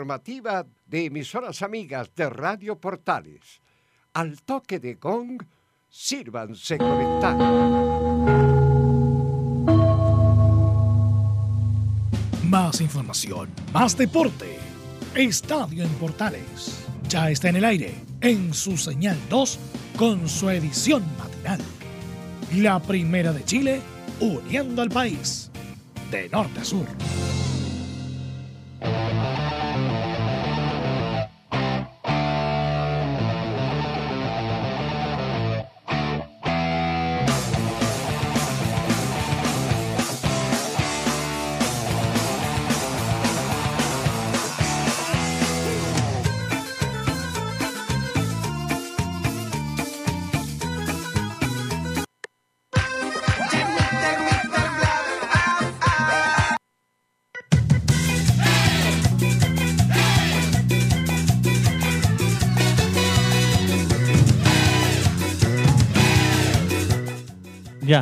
informativa de emisoras amigas de Radio Portales. Al toque de gong, sírvanse conectar. Más información, más deporte. Estadio en Portales. Ya está en el aire, en su señal 2, con su edición matinal. La primera de Chile, uniendo al país, de norte a sur.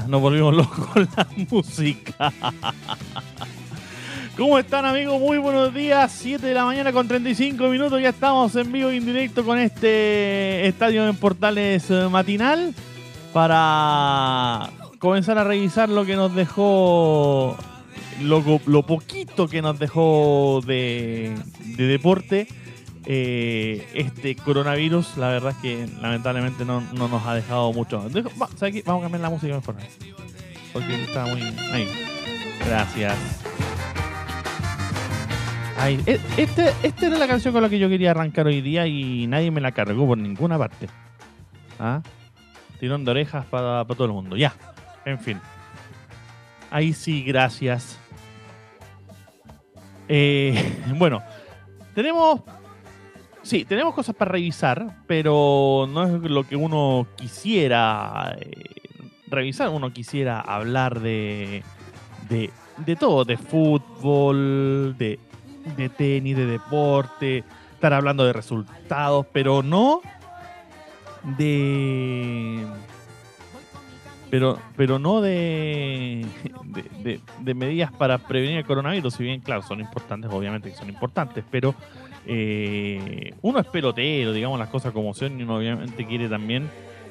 Nos volvimos locos con la música. ¿Cómo están amigos? Muy buenos días. 7 de la mañana con 35 minutos. Ya estamos en vivo y en directo con este estadio en Portales eh, matinal para comenzar a revisar lo que nos dejó, lo, lo poquito que nos dejó de, de deporte eh, este coronavirus, la verdad es que lamentablemente no, no nos ha dejado mucho. Vamos a cambiar la música mejor. Porque está muy. Ahí. Gracias. Ahí. E- Este, esta era la canción con la que yo quería arrancar hoy día y nadie me la cargó por ninguna parte. ¿Ah? Tirón de orejas para, para todo el mundo. Ya. En fin. Ahí sí, gracias. Eh, bueno, tenemos Sí, tenemos cosas para revisar, pero no es lo que uno quisiera eh, revisar. Uno quisiera hablar de, de, de todo, de fútbol, de, de tenis, de deporte, estar hablando de resultados, pero no de... Pero, pero no de, de, de- de medidas para prevenir el coronavirus, si bien, claro, son importantes, obviamente que son importantes, pero eh, uno es pelotero, digamos las cosas como son, y uno obviamente quiere también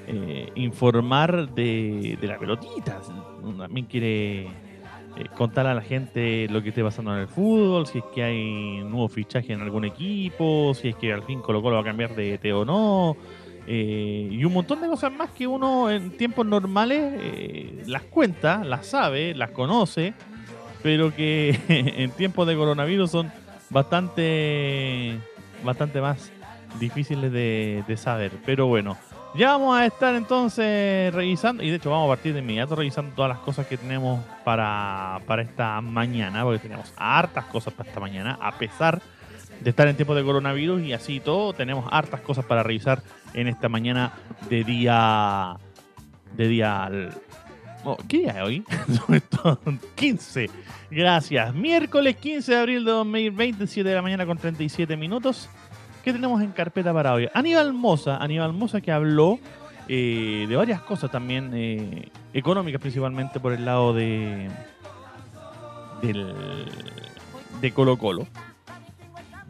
eh, informar de, de la pelotita. Uno también quiere eh, contar a la gente lo que esté pasando en el fútbol, si es que hay nuevo fichaje en algún equipo, si es que al fin Colo Colo va a cambiar de ET o no. eh, y un montón de cosas más que uno en tiempos normales eh, las cuenta, las sabe, las conoce, pero que en tiempos de coronavirus son bastante, bastante más difíciles de, saber. Pero bueno, ya vamos a estar entonces revisando, y de hecho vamos a partir de inmediato revisando todas las cosas que tenemos para, para esta mañana, porque tenemos hartas cosas para esta mañana, a pesar de estar en tiempos de coronavirus y así todo, tenemos hartas cosas para revisar en esta mañana de día... De día... oh, ¿Qué día es hoy? Sobre todo 15 Gracias. Miércoles 15 de abril de 2020, 7 de la mañana con 37 minutos. ¿Qué tenemos en carpeta para hoy? Aníbal Moza, Aníbal Moza que habló eh, de varias cosas también eh, económicas principalmente por el lado de del, de Colo Colo.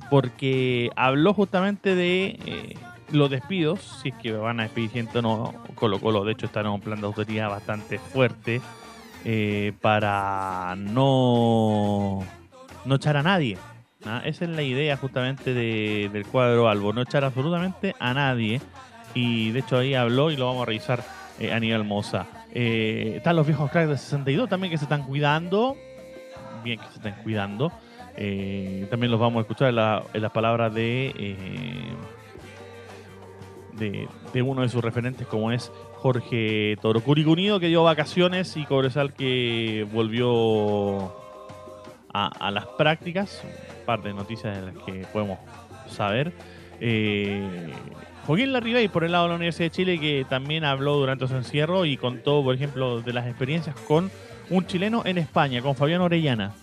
Porque habló justamente de eh, los despidos, si es que van a despedir gente no. Colo Colo de hecho está en un plan de autoridad bastante fuerte eh, para no, no echar a nadie. ¿ah? Esa es la idea justamente de- del cuadro Albo, no echar absolutamente a nadie. Y de hecho ahí habló y lo vamos a revisar eh, a nivel Moza. Eh, están los viejos cracks de 62 también que se están cuidando. Bien que se están cuidando. Eh, también los vamos a escuchar en, la- en las palabras de, de, uno de sus referentes como es Jorge Toro Curicunido que dio vacaciones y Cobresal que volvió a, a las prácticas. Un par de noticias de las que podemos saber. Eh, Joaquín Larribey por el lado de la Universidad de Chile que también habló durante su encierro y contó, por ejemplo, de las experiencias con un chileno en España, con Fabián Orellana.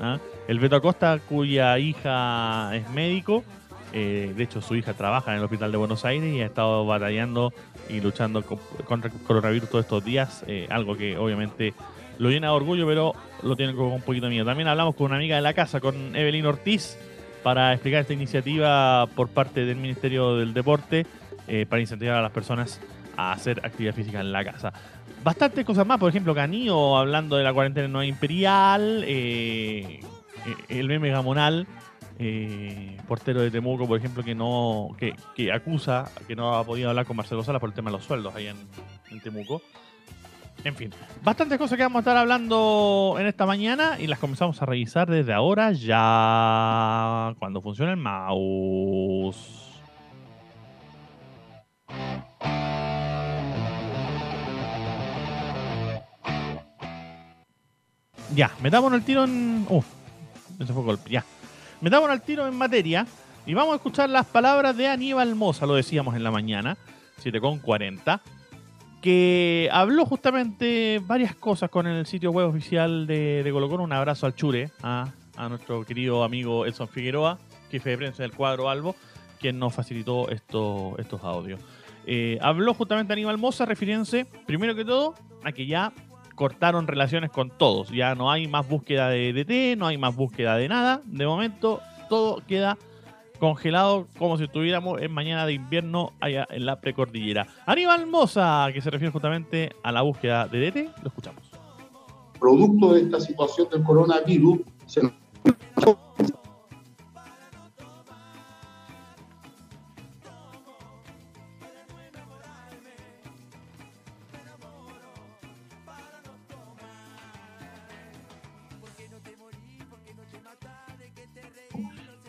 ¿ah? El Beto Acosta, cuya hija es médico. Eh, de hecho, su hija trabaja en el Hospital de Buenos Aires y ha estado batallando y luchando co- contra el coronavirus todos estos días. eh, algo que obviamente lo llena de orgullo, pero lo tiene con un poquito de miedo. También hablamos con una amiga de la casa, con Evelyn Ortiz, para explicar esta iniciativa por parte del Ministerio del Deporte eh, para incentivar a las personas a hacer actividad física en la casa. Bastantes cosas más, por ejemplo, Canío hablando de la cuarentena no imperial, el meme gamonal, portero de Temuco, por ejemplo, que no que, acusa que no ha podido hablar con Marcelo Sala por el tema de los sueldos ahí en Temuco. En fin, bastantes cosas que vamos a estar hablando en esta mañana y las comenzamos a revisar desde ahora ya cuando funciona el mouse. Ya, metámonos el tiro en. Uh, ese fue golpe, ya. Metámonos el tiro en materia y vamos a escuchar las palabras de Aníbal Moza, lo decíamos en la mañana, 7.40 que habló justamente varias cosas con el sitio web oficial de, de Colo. Un abrazo al Chure, a, nuestro querido amigo Edson Figueroa, jefe de prensa del cuadro Albo, quien nos facilitó esto, estos audios. Eh, habló justamente Aníbal Moza refiriéndose, primero que todo, a que ya cortaron relaciones con todos. Ya no hay más búsqueda de DT, no hay más búsqueda de nada. De momento, todo queda congelado como si estuviéramos en mañana de invierno allá en la precordillera. Aníbal Moza, que se refiere justamente a la búsqueda de DT, lo escuchamos. Producto de esta situación del coronavirus, se nos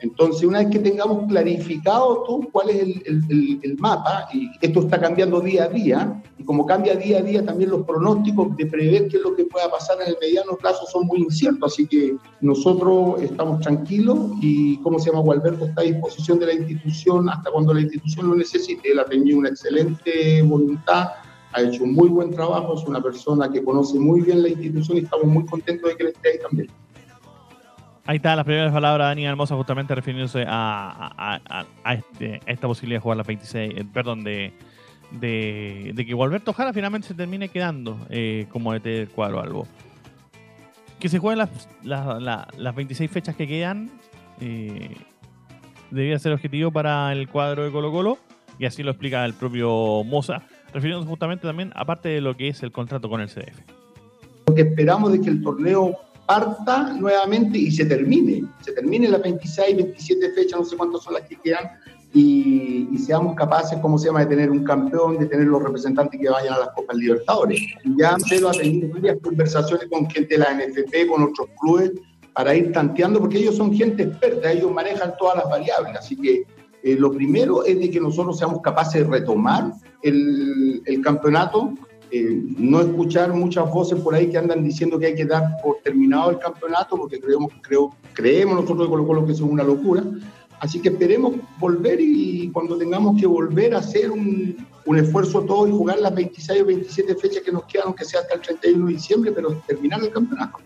Entonces, una vez que tengamos clarificado cuál es el, mapa, y esto está cambiando día a día, y como cambia día a día, también los pronósticos de prever qué es lo que pueda pasar en el mediano plazo son muy inciertos. Así que nosotros estamos tranquilos y, como se llama, Gualberto está a disposición de la institución hasta cuando la institución lo necesite. Él ha tenido una excelente voluntad, ha hecho un muy buen trabajo, es una persona que conoce muy bien la institución y estamos muy contentos de que él esté ahí también. Ahí está las primeras palabras de Daniel Hermosa justamente refiriéndose a, este, esta posibilidad de jugar las 26, eh, perdón, de, que Gualberto Jara finalmente se termine quedando eh, como ET del cuadro algo. Que se jueguen las, 26 fechas que quedan eh, debía ser objetivo para el cuadro de Colo Colo y así lo explica el propio Moza, refiriéndose justamente también aparte de lo que es el contrato con el CDF. Lo que esperamos de que el torneo parta nuevamente y se termine, se termine las 26, 27 fechas, no sé cuántas son las que quedan, y, seamos capaces, como se llama, de tener un campeón, de tener los representantes que vayan a las Copas Libertadores. Ya Pedro ha tenido varias conversaciones con gente de la NFP, con otros clubes, para ir tanteando, porque ellos son gente experta, ellos manejan todas las variables, así que eh, lo primero es de que nosotros seamos capaces de retomar el, el campeonato eh, no escuchar muchas voces por ahí que andan diciendo que hay que dar por terminado el campeonato, porque creemos, creo, creemos nosotros de Colo que eso es una locura. Así que esperemos volver y cuando tengamos que volver a hacer un, un esfuerzo todo y jugar las 26 o 27 fechas que nos quedan, aunque sea hasta el 31 de diciembre, pero terminar el campeonato.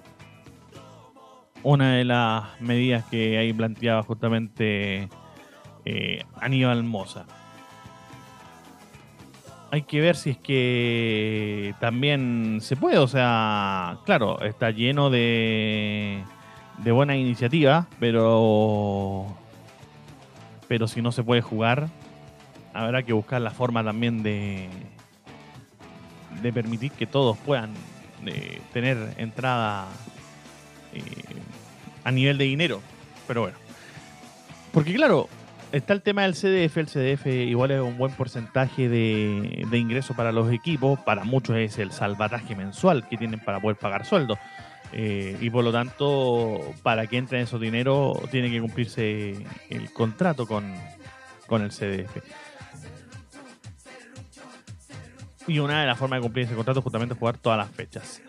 Una de las medidas que ahí planteaba justamente eh, Aníbal Moza hay que ver si es que también se puede. O sea, claro, está lleno de, de buenas iniciativas, pero, pero si no se puede jugar, habrá que buscar la forma también de, de permitir que todos puedan eh, tener entrada eh, a nivel de dinero. Pero bueno. Porque claro, está el tema del CDF. El CDF igual es un buen porcentaje de, ingreso para los equipos. Para muchos es el salvataje mensual que tienen para poder pagar sueldos. Eh, y por lo tanto, para que entren esos dinero, tiene que cumplirse el contrato con, el CDF. Y una de las formas de cumplir ese contrato es justamente jugar todas las fechas.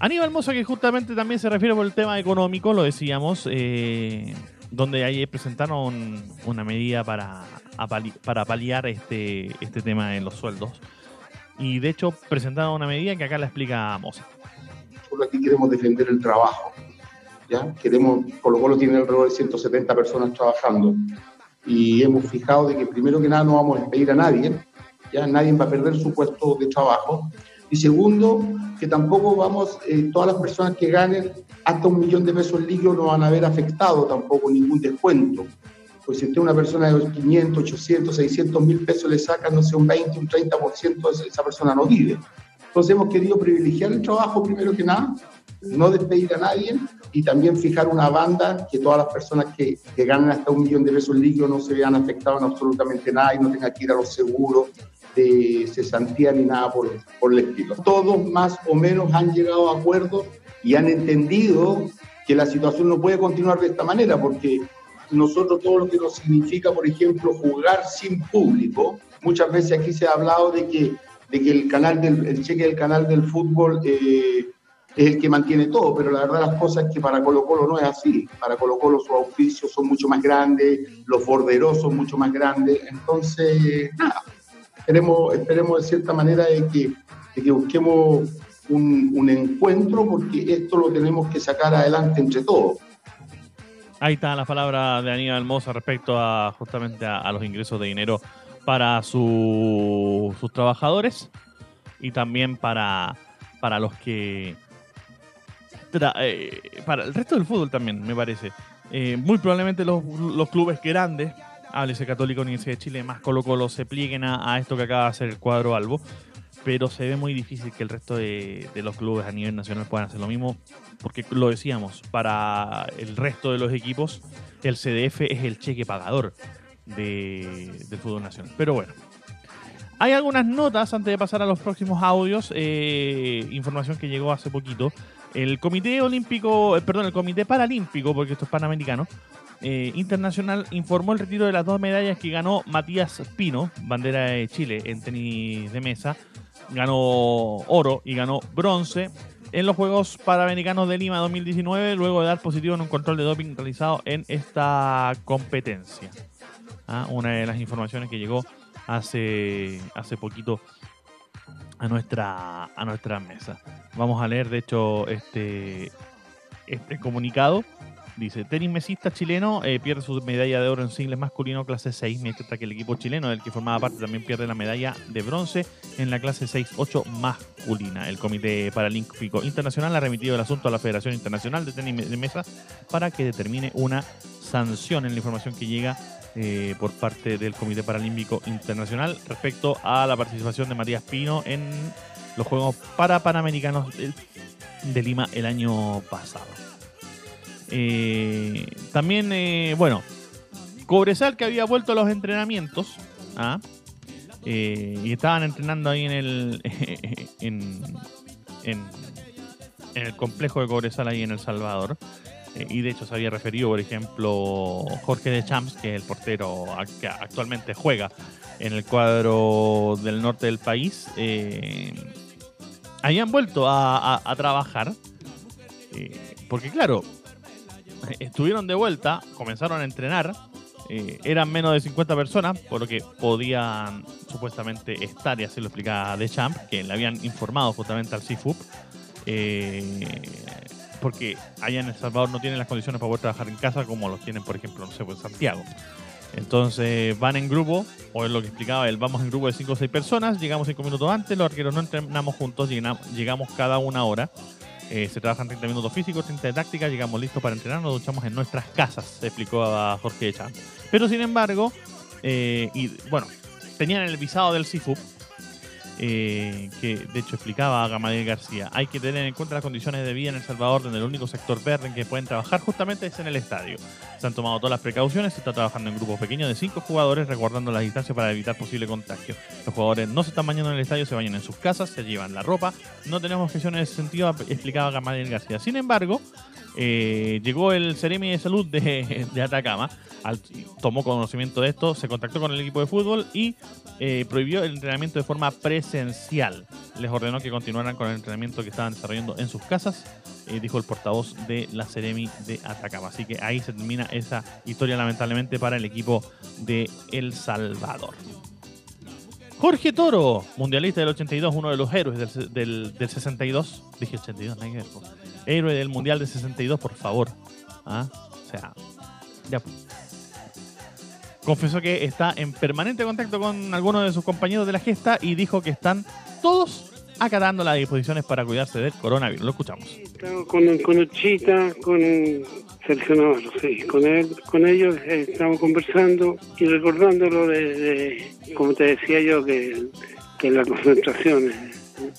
Aníbal Mosa, que justamente también se refiere por el tema económico, lo decíamos, eh, donde ahí presentaron una medida para, para paliar este, este tema en los sueldos. Y de hecho presentaron una medida que acá la explica Moza. Solo aquí queremos defender el trabajo. ¿ya? Queremos, Colo Colo tiene alrededor de 170 personas trabajando y hemos fijado de que primero que nada no vamos a despedir a nadie, ya nadie va a perder su puesto de trabajo, Y segundo, que tampoco vamos, eh, todas las personas que ganen hasta un millón de pesos líquidos no van a haber afectado tampoco ningún descuento. Pues si usted una persona de 500, 800, 600 mil pesos le saca, no sé, un 20, un 30%, esa persona no vive. Entonces hemos querido privilegiar el trabajo primero que nada, no despedir a nadie y también fijar una banda que todas las personas que, que ganan hasta un millón de pesos líquidos no se vean afectados en absolutamente nada y no tengan que ir a los seguros de cesantía ni nada por, por el estilo. Todos más o menos han llegado a acuerdos y han entendido que la situación no puede continuar de esta manera porque nosotros todo lo que nos significa, por ejemplo, jugar sin público, muchas veces aquí se ha hablado de que, de que el, canal del, el cheque del canal del fútbol eh, es el que mantiene todo, pero la verdad las cosas es que para Colo Colo no es así. Para Colo Colo sus auspicios son mucho más grandes, los borderos son mucho más grandes, entonces, nada, esperemos, esperemos de cierta manera de que, de que busquemos un, un encuentro porque esto lo tenemos que sacar adelante entre todos. Ahí está la palabra de Aníbal Moza respecto a justamente a, los ingresos de dinero para su- sus trabajadores y también para, para los que eh, para el resto del fútbol también me parece Eh, muy probablemente los, los clubes grandes háblese Católica Universidad de Chile más Colo Colo se plieguen a, esto que acaba de hacer el cuadro Albo pero se ve muy difícil que el resto de, los clubes a nivel nacional puedan hacer lo mismo, porque lo decíamos, para el resto de los equipos, el CDF es el cheque pagador de- del fútbol nacional. Pero bueno, hay algunas notas antes de pasar a los próximos audios, eh, información que llegó hace poquito. El Comité Olímpico, eh, perdón, el Comité Paralímpico, porque esto es panamericano, eh, internacional informó el retiro de las dos medallas que ganó Matías Pino, bandera de Chile en tenis de mesa. Ganó oro y ganó bronce en los Juegos Panamericanos de Lima 2019, luego de dar positivo en un control de doping realizado en esta competencia. Ah, Una de las informaciones que llegó hace, hace poquito a nuestra, a nuestra mesa. Vamos a leer, de hecho, este, este comunicado. Dice, tenis mesista chileno eh, pierde su medalla de oro en singles masculino clase 6, mientras que el equipo chileno del que formaba parte también pierde la medalla de bronce en la clase 6-8 masculina. El Comité Paralímpico Internacional ha remitido el asunto a la Federación Internacional de Tenis de Mesa para que determine una sanción en la información que llega eh, por parte del Comité Paralímpico Internacional respecto a la participación de Matías Pino en los Juegos para Panamericanos de, de Lima el año pasado. Eh, también, eh, bueno, Cobresal que había vuelto a los entrenamientos ¿ah? Eh, y estaban entrenando ahí en el en, el complejo de Cobresal ahí en El Salvador. Eh, y de hecho se había referido, por ejemplo, Jorge de Champs, que es el portero que actualmente juega en el cuadro del norte del país. eh, habían vuelto a, trabajar. porque claro, estuvieron de vuelta, comenzaron a entrenar. eh, eran menos de 50 personas, por lo que podían supuestamente estar, y así lo explicaba De Champ, que le habían informado justamente al CIFUP. eh, porque allá en El Salvador no tienen las condiciones para poder trabajar en casa como los tienen, por ejemplo, no sé, pues, en Santiago. Entonces van en grupo, o es lo que explicaba él, vamos en grupo de 5 o 6 personas, llegamos 5 minutos antes, los arqueros no entrenamos juntos, llegamos, llegamos cada una hora. Eh, se trabajan 30 minutos físicos, 30 de táctica, llegamos listos para entrenar, nos duchamos en nuestras casas, explicó a Jorge Echan. Pero sin embargo, eh, y bueno, tenían el visado del CIFUP, eh, que de hecho explicaba Gamaliel García, hay que tener en cuenta las condiciones de vida en El Salvador, donde el único sector verde en que pueden trabajar justamente es en el estadio. Se han tomado todas las precauciones, se está trabajando en grupos pequeños de 5 jugadores, resguardando las distancias para evitar posible contagio. Los jugadores no se están bañando en el estadio, se bañan en sus casas, se llevan la ropa. No tenemos objeciones en ese sentido, explicaba Gamaliel García. Sin embargo, eh, llegó el Ceremi de Salud de, Atacama, tomó conocimiento de esto, se contactó con el equipo de fútbol y eh, prohibió el entrenamiento de forma presencial. Les ordenó que continuaran con el entrenamiento que estaban desarrollando en sus casas, eh, dijo el portavoz de la Ceremi de Atacama. Así que ahí se termina esa historia lamentablemente para el equipo de El Salvador. Jorge Toro, mundialista del 82, uno de los héroes del, del, del 62. Dije 82, no hay que. Héroe del mundial del 62, por favor. ¿Ah? O sea, ya. Confesó que está en permanente contacto con algunos de sus compañeros de la gesta y dijo que están todos acatando las disposiciones para cuidarse del coronavirus. Lo escuchamos. Con, con con Con él, con ellos eh, estamos conversando y recordándolo de, como te decía yo, que, que la concentración, eh,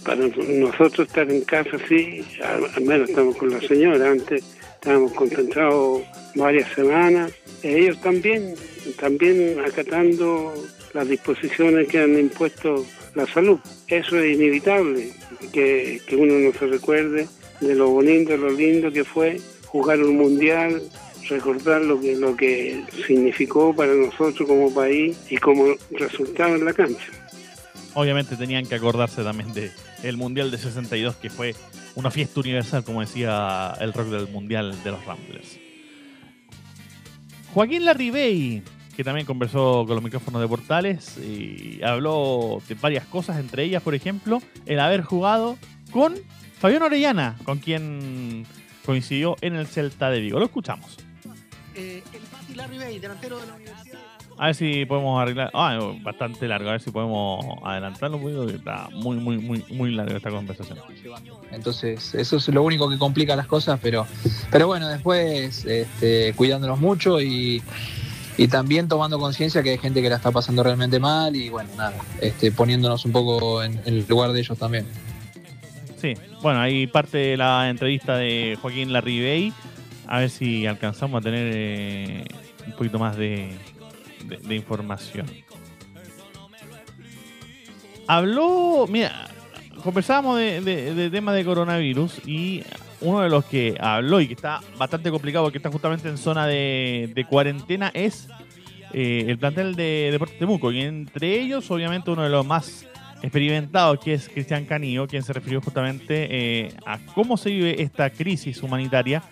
para nosotros estar en casa, sí, al, menos estamos con la señora, antes estábamos concentrados varias semanas, ellos también, también acatando las disposiciones que han impuesto la salud. Eso es inevitable, que, que uno no se recuerde de lo bonito, lo lindo que fue jugar un mundial, recordar lo que, lo que significó para nosotros como país y como resultado en la cancha. Obviamente tenían que acordarse también de el Mundial de 62, que fue una fiesta universal, como decía el rock del Mundial de los Ramblers. Joaquín Larribey, que también conversó con los micrófonos de Portales y habló de varias cosas, entre ellas, por ejemplo, el haber jugado con Fabián Orellana, con quien coincidió en el Celta de Vigo. Lo escuchamos. Eh, el Pati Larribey, delantero de la Universidad. A ver si podemos arreglar. Ah, bastante largo. A ver si podemos adelantarlo un poquito. Está muy, muy, muy, muy larga esta conversación. Entonces, eso es lo único que complica las cosas, pero, pero bueno, después este, cuidándonos mucho y, y también tomando conciencia que hay gente que la está pasando realmente mal y bueno, nada, este, poniéndonos un poco en, en el lugar de ellos también. Sí, bueno, ahí parte de la entrevista de Joaquín Larribey. A ver si alcanzamos a tener eh, un poquito más de, información. Habló, mira, conversábamos de, de, de temas de coronavirus y uno de los que habló y que está bastante complicado porque está justamente en zona de, de cuarentena es eh, el plantel de Deportes Temuco. Y entre ellos, obviamente, uno de los más experimentados, que es Cristian Canillo, quien se refirió justamente eh, a cómo se vive esta crisis humanitaria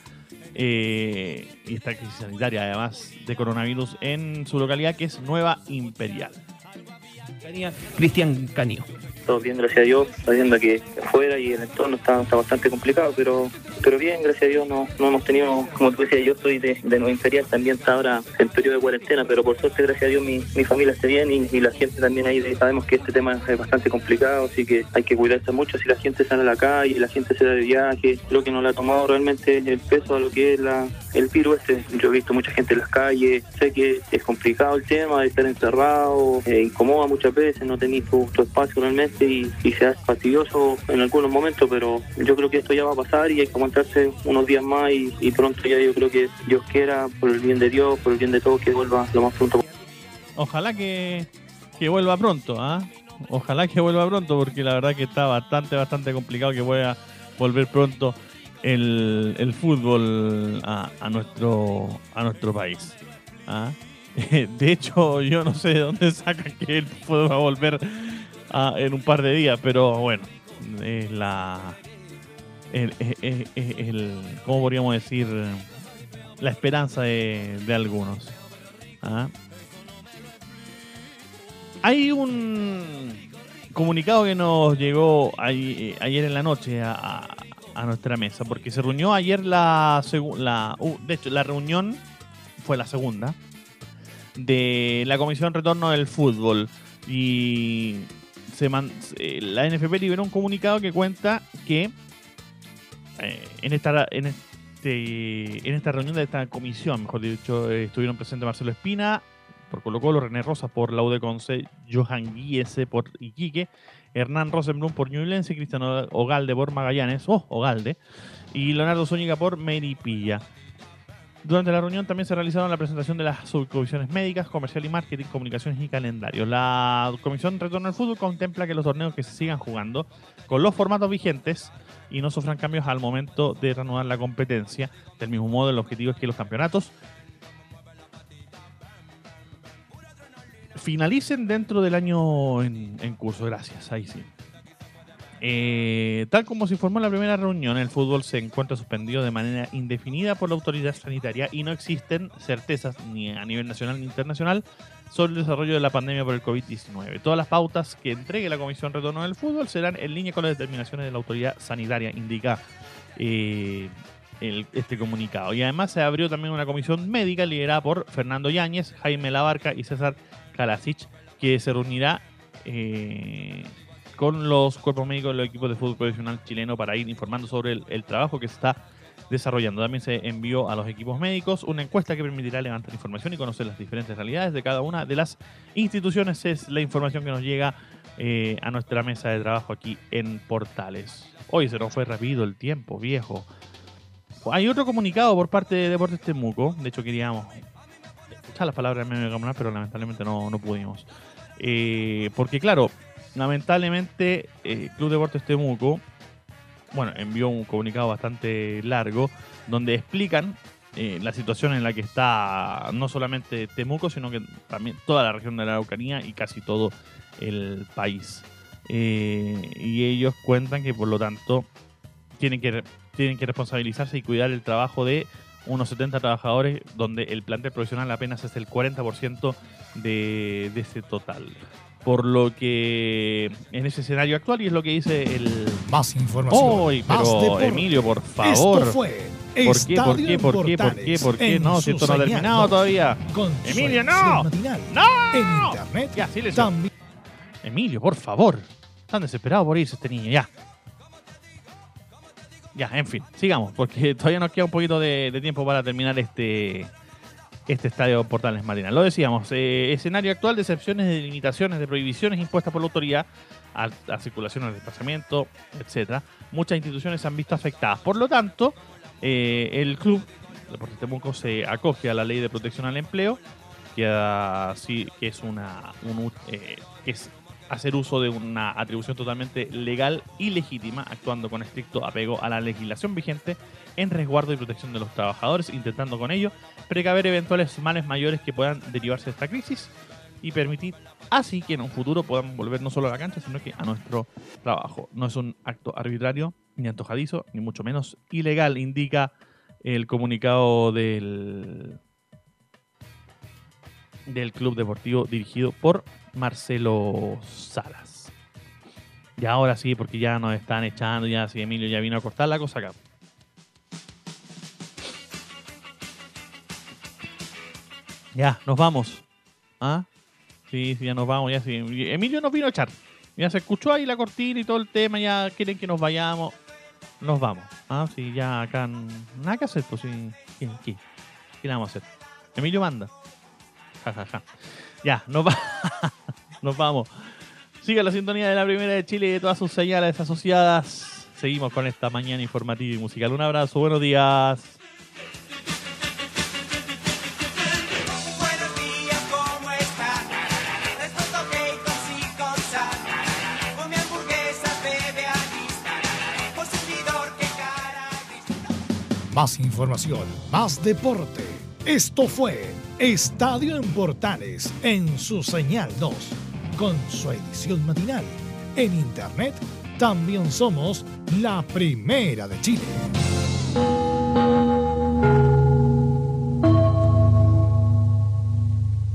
eh, y esta crisis sanitaria, además de coronavirus, en su localidad, que es Nueva Imperial. Cristian Canillo todo bien, gracias a Dios, sabiendo que afuera y el entorno está, está, bastante complicado, pero pero bien, gracias a Dios no, no hemos tenido, como tú decías, yo soy de, de Nueva Imperial, también está ahora en periodo de cuarentena, pero por suerte, gracias a Dios, mi, mi familia está bien y, y, la gente también ahí, sabemos que este tema es bastante complicado, así que hay que cuidarse mucho, si la gente sale a la calle, la gente se da de viaje, creo que no le ha tomado realmente el peso a lo que es la, el virus este, yo he visto mucha gente en las calles, sé que es complicado el tema de estar encerrado, eh, incomoda muchas veces, no tenéis tu, tu espacio realmente y, y se hace fastidioso en algunos momentos, pero yo creo que esto ya va a pasar y hay que aguantarse unos días más y, y pronto ya yo creo que Dios quiera, por el bien de Dios, por el bien de todos, que vuelva lo más pronto Ojalá que, que vuelva pronto, ¿ah? Ojalá que vuelva pronto, porque la verdad que está bastante, bastante complicado que pueda volver pronto el, el fútbol a, a, nuestro, a nuestro país. ¿ah? De hecho, yo no sé de dónde sacan que el fútbol va a volver a, en un par de días, pero bueno, es la. El, el, el, ¿Cómo podríamos decir? La esperanza de, algunos. ¿ah? Hay un comunicado que nos llegó ayer en la noche a, nuestra mesa, porque se reunió ayer la segunda, uh, de hecho, la reunión fue la segunda de la Comisión Retorno del Fútbol y se man, eh, la NFP liberó un comunicado que cuenta que eh, en esta en este en esta reunión de esta comisión, mejor dicho, eh, estuvieron presentes Marcelo Espina por Colo Colo, René Rosas por la UDECONCE, Johan Guiese por Iquique, Hernán Rosenblum por Ñublense, Cristiano Ogalde por Magallanes, oh, Ogalde, y Leonardo Zúñiga por Meripilla. Durante la reunión también se realizaron la presentación de las subcomisiones médicas, comercial y marketing, comunicaciones y calendario. La Comisión Retorno al Fútbol contempla que los torneos que se sigan jugando con los formatos vigentes y no sufran cambios al momento de reanudar la competencia. Del mismo modo, el objetivo es que los campeonatos finalicen dentro del año en curso. Gracias, ahí sí. Eh, tal como se informó en la primera reunión, el fútbol se encuentra suspendido de manera indefinida por la autoridad sanitaria y no existen certezas ni a nivel nacional ni internacional sobre el desarrollo de la pandemia por el COVID-19. Todas las pautas que entregue la Comisión Retorno del Fútbol serán en línea con las determinaciones de la autoridad sanitaria, indica eh, este comunicado. Y además se abrió también una comisión médica liderada por Fernando Yáñez, Jaime Labarca y César Kalasic, que se reunirá eh, con los cuerpos médicos de los equipos de fútbol profesional chileno para ir informando sobre el, trabajo que se está desarrollando. También se envió a los equipos médicos una encuesta que permitirá levantar información y conocer las diferentes realidades de cada una de las instituciones. Es la información que nos llega eh, a nuestra mesa de trabajo aquí en Portales. Hoy se nos fue rápido el tiempo, viejo. Hay otro comunicado por parte de Deportes Temuco. De hecho, queríamos escuchar las palabras de Camonal, pero lamentablemente no, no pudimos. Eh, porque, claro, lamentablemente, eh, Club Deportes Temuco bueno, envió un comunicado bastante largo donde explican eh, la situación en la que está no solamente Temuco, sino que también toda la región de la Araucanía y casi todo el país. Eh, y ellos cuentan que por lo tanto tienen que, tienen que responsabilizarse y cuidar el trabajo de unos 70 trabajadores, donde el plantel profesional apenas es el 40% de, de ese total por lo que en ese escenario actual y es lo que dice el más información Hoy, pero Emilio por favor Esto fue ¿Por qué, por qué, por qué, por qué, por qué? No, si esto no ha terminado todavía. Emilio, no. No. En internet. Ya, sí también. Emilio, por favor. Están desesperados por irse este niño, ya. Ya, en fin, sigamos, porque todavía nos queda un poquito de, de tiempo para terminar este, este estadio Portales Marina. Lo decíamos, eh, escenario actual de excepciones, de limitaciones, de prohibiciones impuestas por la autoridad a, a circulación, al desplazamiento, etcétera. Muchas instituciones se han visto afectadas. Por lo tanto, eh, el club Deportes Temuco se acoge a la ley de protección al empleo, que, que es una eh, hacer uso de una atribución totalmente legal y legítima, actuando con estricto apego a la legislación vigente en resguardo y protección de los trabajadores, intentando con ello precaver eventuales males mayores que puedan derivarse de esta crisis y permitir así que en un futuro podamos volver no solo a la cancha, sino que a nuestro trabajo. No es un acto arbitrario, ni antojadizo, ni mucho menos ilegal, indica el comunicado del, del club deportivo dirigido por Marcelo Salas. Y ahora sí, porque ya nos están echando, ya si Emilio ya vino a cortar la cosa acá. Ya, nos vamos. ¿Ah? Sí, sí, ya nos vamos. Ya sí. Emilio nos vino a echar. Ya se escuchó ahí la cortina y todo el tema. Ya quieren que nos vayamos. Nos vamos. Ah, sí, ya acá. Nada que hacer, pues sí. ¿Qué, qué? ¿Qué le vamos a hacer? Emilio manda. Ja, ja, ja. Ya, nos, va nos vamos. Siga la sintonía de la Primera de Chile y de todas sus señales asociadas. Seguimos con esta mañana informativa y musical. Un abrazo, buenos días. Más información, más deporte. Esto fue Estadio en Portales en su señal 2, con su edición matinal. En internet también somos la primera de Chile.